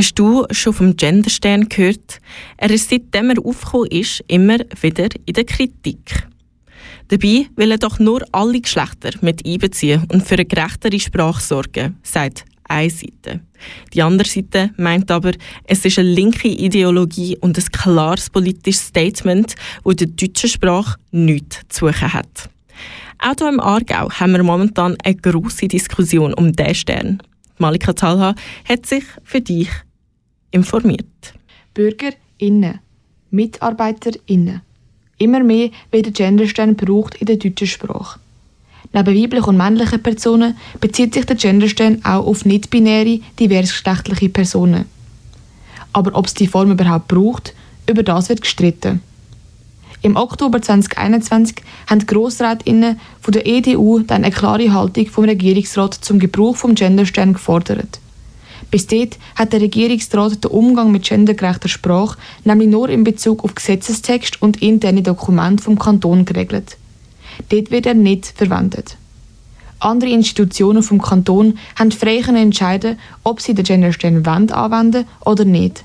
Hast du schon vom Genderstern gehört? Er ist seitdem er aufgekommen ist, immer wieder in der Kritik. Dabei will er doch nur alle Geschlechter mit einbeziehen und für eine gerechtere Sprache sorgen, sagt eine Seite. Die andere Seite meint aber, es ist eine linke Ideologie und ein klares politisches Statement, das der deutschen Sprache nichts zu suchen hat. Auch hier im Aargau haben wir momentan eine grosse Diskussion um diesen Stern. Malika Talha hat sich für dich informiert. BürgerInnen, MitarbeiterInnen. Immer mehr wird der Genderstern gebraucht in der deutschen Sprache. Neben weiblichen und männlichen Personen bezieht sich der Genderstern auch auf nicht-binäre, diversgeschlechtliche Personen. Aber ob es die Form überhaupt braucht, über das wird gestritten. Im Oktober 2021 haben die Grossrätinnen von der EDU dann eine klare Haltung vom Regierungsrat zum Gebrauch vom Genderstern gefordert. Bis dort hat der Regierungsrat den Umgang mit gendergerechter Sprache nämlich nur in Bezug auf Gesetzestext und interne Dokumente vom Kanton geregelt. Dort wird er nicht verwendet. Andere Institutionen vom Kanton haben frei entscheiden, ob sie den Genderstern anwenden oder nicht.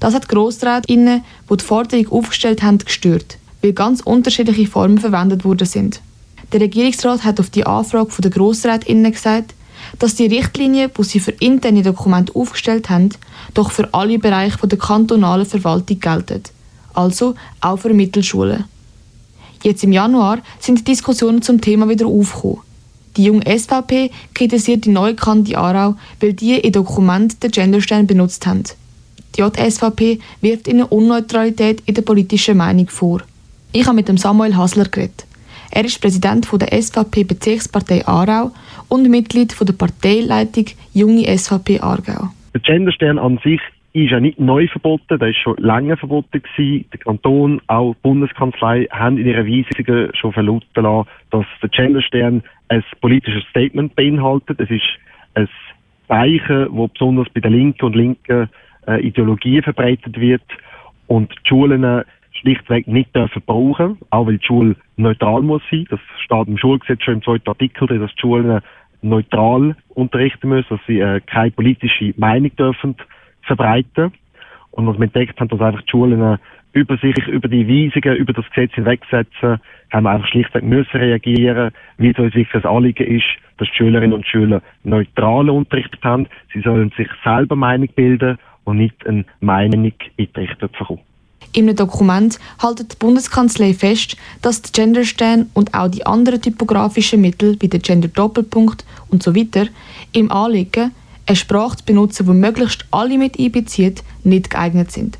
Das hat GrossrätInnen, die die Forderung aufgestellt haben, gestört, weil ganz unterschiedliche Formen verwendet worden sind. Der Regierungsrat hat auf die Anfrage der GrossrätInnen gesagt, dass die Richtlinien, die sie für interne Dokumente aufgestellt haben, doch für alle Bereiche der kantonalen Verwaltung gelten. Also auch für Mittelschulen. Jetzt im Januar sind die Diskussionen zum Thema wieder aufgekommen. Die junge SVP kritisiert die neue Kante Aarau, weil die in Dokumenten den Genderstern benutzt haben. Die JSVP wirft ihnen Unneutralität in der politischen Meinung vor. Ich habe mit dem Samuel Hasler geredet. Er ist Präsident der SVP-Bezirkspartei Aarau und Mitglied der Parteileitung Junge SVP Aargau. Der Genderstern an sich ist ja nicht neu verboten, der ist schon lange verboten gewesen. Der Kanton, auch die Bundeskanzlei haben in ihren Weisungen schon verlauten lassen, dass der Genderstern ein politisches Statement beinhaltet. Es ist ein Zeichen, das besonders bei der linken und linken äh, Ideologien verbreitet wird und die Schulen schlichtweg nicht dürfen brauchen, auch weil die Schule neutral muss sein. Das steht im Schulgesetz schon im zweiten Artikel dass die Schulen neutral unterrichten müssen, dass sie äh, keine politische Meinung dürfen verbreiten. Und was wir entdeckt haben, dass einfach die Schulen äh, über sich, über die Weisungen, über das Gesetz hinwegsetzen, haben wir einfach schlichtweg müssen reagieren, wie es uns wirklich ein Anliegen ist, dass die Schülerinnen und Schüler neutralen Unterricht haben. Sie sollen sich selber Meinung bilden und nicht eine Meinung eingerichtet bekommen. In einem Dokument hält die Bundeskanzlei fest, dass der Genderstern und auch die anderen typografischen Mittel wie der Gender-Doppelpunkt und so weiter im Anliegen, eine Sprache zu benutzen, die möglichst alle mit einbezieht, nicht geeignet sind.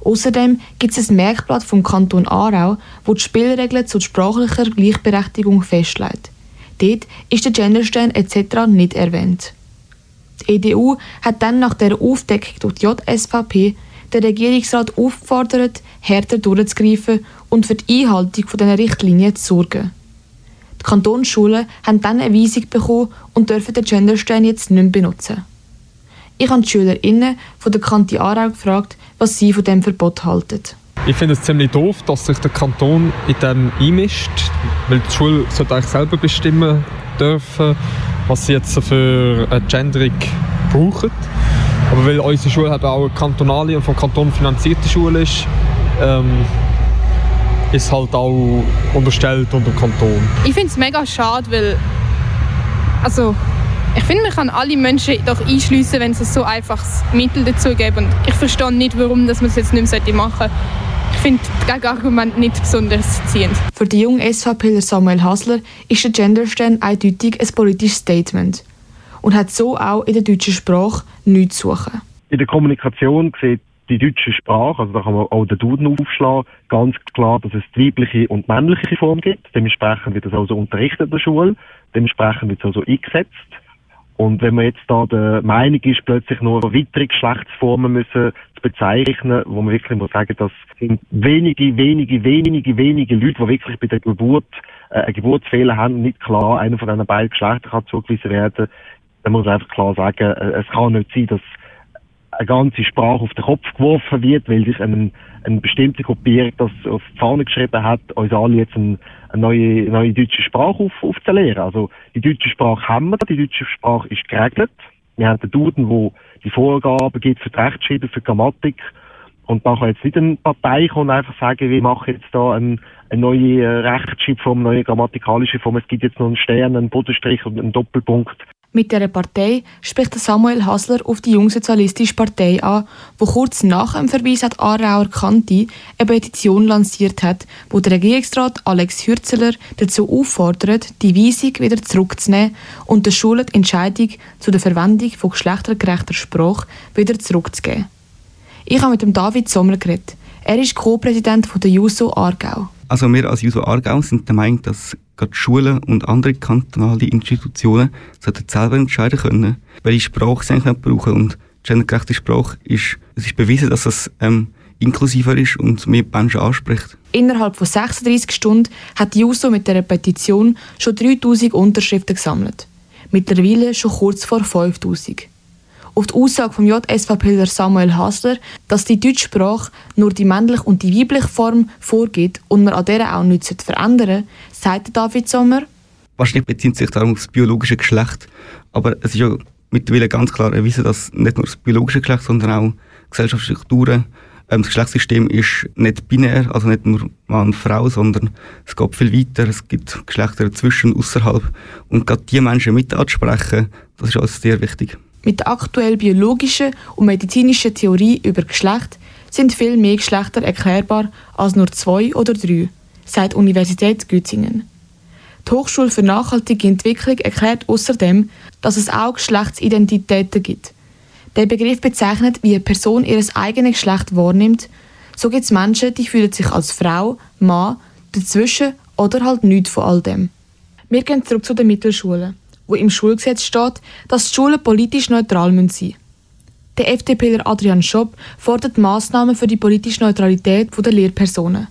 Außerdem gibt es ein Merkblatt vom Kanton Aarau, wo die Spielregeln zur sprachlicher Gleichberechtigung festlegt. Dort ist der Genderstern etc. nicht erwähnt. Die EDU hat dann nach der Aufdeckung durch die JSVP den Regierungsrat aufgefordert, härter durchzugreifen und für die Einhaltung dieser Richtlinien zu sorgen. Die Kantonsschulen haben dann eine Weisung bekommen und dürfen den Genderstein jetzt nicht mehr benutzen. Ich habe die SchülerInnen von der Kante Aarau gefragt, was sie von dem Verbot halten. Ich finde es ziemlich doof, dass sich der Kanton in dem einmischt, weil die Schule sollte eigentlich selber bestimmen dürfen, was sie jetzt für eine Genderung brauchen. Aber weil unsere Schule halt auch eine kantonale und vom Kanton finanzierte Schule ist, ähm, ist halt auch unterstellt unter dem Kanton. Ich finde es mega schade, weil also ich finde, man kann alle Menschen doch einschliessen, wenn es so einfaches Mittel dazu gibt. Und ich verstehe nicht, warum dass man es jetzt nicht mehr machen sollte. Ich finde das Gegenargument nicht besonders ziehend. Für die junge SVPler Samuel Hasler ist der Genderstern eindeutig ein politisches Statement und hat so auch in der deutschen Sprache nichts zu suchen. In der Kommunikation sieht die deutsche Sprache, also da kann man auch den Duden aufschlagen, ganz klar, dass es die weibliche und männliche Form gibt. Dementsprechend wird das also unterrichtet in der Schule, dementsprechend wird es also eingesetzt. Und wenn man jetzt da der Meinung ist, plötzlich nur weitere Geschlechtsformen müssen zu bezeichnen, wo man wirklich muss sagen, das sind wenige, wenige, wenige, wenige Leute, die wirklich bei der Geburt äh, einen Geburtsfehler haben, nicht klar einer von diesen beiden Geschlechtern kann zugewiesen werden, dann muss einfach klar sagen, äh, es kann nicht sein, dass eine ganze Sprache auf den Kopf geworfen wird, weil sich eine, eine bestimmte Gruppierung das auf die Fahne geschrieben hat, uns alle jetzt ein, eine neue, neue deutsche Sprache auf, aufzulehren. Also die deutsche Sprache haben wir, die deutsche Sprache ist geregelt Wir haben den Duden, der die Vorgaben gibt für die Rechtschreibung, für die Grammatik. Und da kann jetzt nicht eine Partei kommen und einfach sagen, wir machen jetzt da ein, eine neue äh, Rechtschreibform, eine neue grammatikalische Form. Es gibt jetzt noch einen Stern, einen Bodenstrich und einen Doppelpunkt. Mit dieser Partei spricht Samuel Hasler auf die Jungsozialistische Partei an, wo kurz nach dem Verweis an die Aarauer Kante eine Petition lanciert hat, wo der Regierungsrat Alex Hürzeler dazu auffordert, die Weisung wieder zurückzunehmen und der Schule die Entscheidung zu der Verwendung von geschlechtergerechter Sprache wieder zurückzugeben. Ich habe mit dem David Sommer geredet. Er ist Co-Präsident der JUSO Aargau. Also wir als JUSO Aargau sind der Meinung, dass gerade Schulen und andere kantonale Institutionen sollten selber entscheiden können, welche Sprache sie eigentlich brauchen. Und gendergerechte Sprache ist, es ist bewiesen, dass es ähm, inklusiver ist und mehr Menschen anspricht. Innerhalb von 36 Stunden hat die JUSO mit der Petition schon 3000 Unterschriften gesammelt. Mittlerweile schon kurz vor 5000 auf die Aussage vom JSVPler Samuel Hasler, dass die deutsche Sprache nur die männliche und die weibliche Form vorgibt und man an der auch nichts verändern sagt David Sommer. Wahrscheinlich bezieht sich darum auf das biologische Geschlecht, aber es ist ja mittlerweile ganz klar erwiesen, dass nicht nur das biologische Geschlecht, sondern auch Gesellschaftsstrukturen ähm, das Geschlechtssystem ist nicht binär, also nicht nur Mann und Frau, sondern es geht viel weiter. Es gibt Geschlechter dazwischen, außerhalb. Und gerade die Menschen mit anzusprechen, das ist alles sehr wichtig. Mit der aktuellen biologischen und medizinischen Theorie über Geschlecht sind viel mehr Geschlechter erklärbar als nur zwei oder drei, sagt Universität Göttingen. Die Hochschule für nachhaltige Entwicklung erklärt außerdem, dass es auch Geschlechtsidentitäten gibt. Der Begriff bezeichnet, wie eine Person ihr eigenes Geschlecht wahrnimmt. So gibt es Menschen, die fühlen sich als Frau, Mann, dazwischen oder halt nichts von all dem. Wir gehen zurück zu den Mittelschulen wo im Schulgesetz steht, dass die Schulen politisch neutral sein müssen. Der FDPler Adrian Schopp fordert Massnahmen für die politische Neutralität der Lehrpersonen.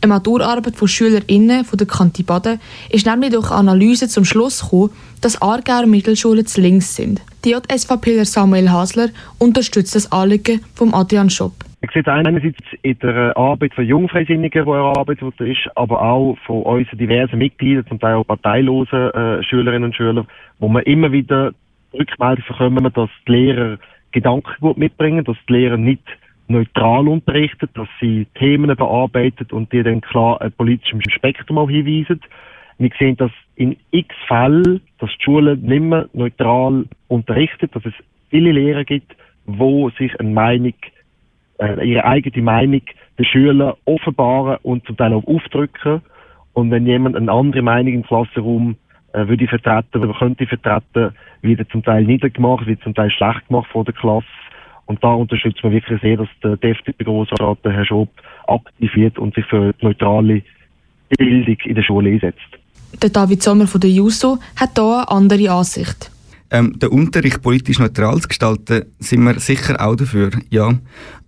Eine Maturarbeit von SchülerInnen von der Kante Baden ist nämlich durch Analyse zum Schluss gekommen, dass Aargauer Mittelschulen zu links sind. Die JSVPler Samuel Hasler unterstützt das Anliegen von Adrian Schopp. Ich sehe einerseits in der Arbeit von Jungfreisinnigen, die erarbeitet ist, aber auch von unseren diversen Mitgliedern, zum Teil auch parteilosen äh, Schülerinnen und Schülern, wo wir immer wieder Rückmeldungen bekommen, dass die Lehrer Gedankengut mitbringen, dass die Lehrer nicht neutral unterrichten, dass sie Themen bearbeiten und die dann klar ein politisches Spektrum auch hinweisen. Wir sehen dass in x Fällen, dass die Schulen nicht mehr neutral unterrichtet, dass es viele Lehrer gibt, wo sich eine Meinung ihre eigene Meinung den Schülern offenbaren und zum Teil auch aufdrücken. Und wenn jemand eine andere Meinung im Klassenraum äh, würde vertreten oder könnte vertreten, wird er zum Teil niedergemacht, wird zum Teil schlecht gemacht vor der Klasse. Und da unterstützt man wirklich sehr, dass der FDP-Grossrat, Herr Schob, aktiv wird und sich für neutrale Bildung in der Schule einsetzt. Der David Sommer von der JUSO hat hier eine andere Ansicht. Ähm, den Unterricht politisch neutral zu gestalten, sind wir sicher auch dafür, ja.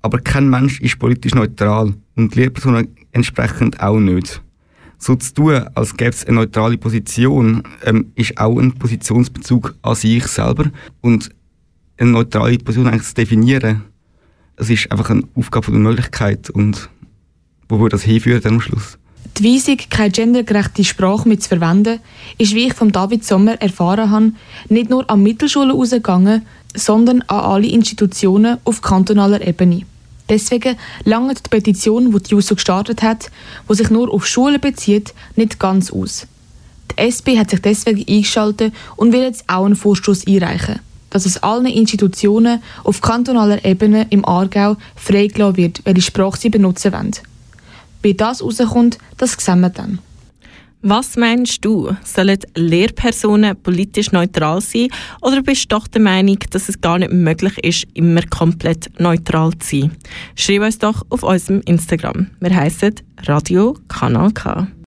Aber kein Mensch ist politisch neutral und Lehrpersonen entsprechend auch nicht. So zu tun, als gäbe es eine neutrale Position, ähm, ist auch ein Positionsbezug an sich selber. Und eine neutrale Position eigentlich zu definieren, das ist einfach eine Aufgabe der Möglichkeit und wo würde das hinführen dann am Schluss? Die Weisung, keine gendergerechte Sprache mehr zu verwenden, ist, wie ich von David Sommer erfahren habe, nicht nur an Mittelschulen ausgegangen, sondern an alle Institutionen auf kantonaler Ebene. Deswegen langt die Petition, die die JUSO gestartet hat, die sich nur auf Schulen bezieht, nicht ganz aus. Die SP hat sich deswegen eingeschaltet und will jetzt auch einen Vorstoß einreichen, dass es allen Institutionen auf kantonaler Ebene im Aargau freigelassen wird, welche Sprache sie benutzen wollen. Wie das rauskommt, das sehen wir dann. Was meinst du? Sollen Lehrpersonen politisch neutral sein oder bist du doch der Meinung, dass es gar nicht möglich ist, immer komplett neutral zu sein? Schreib uns doch auf unserem Instagram. Wir heißen Radio Kanal K.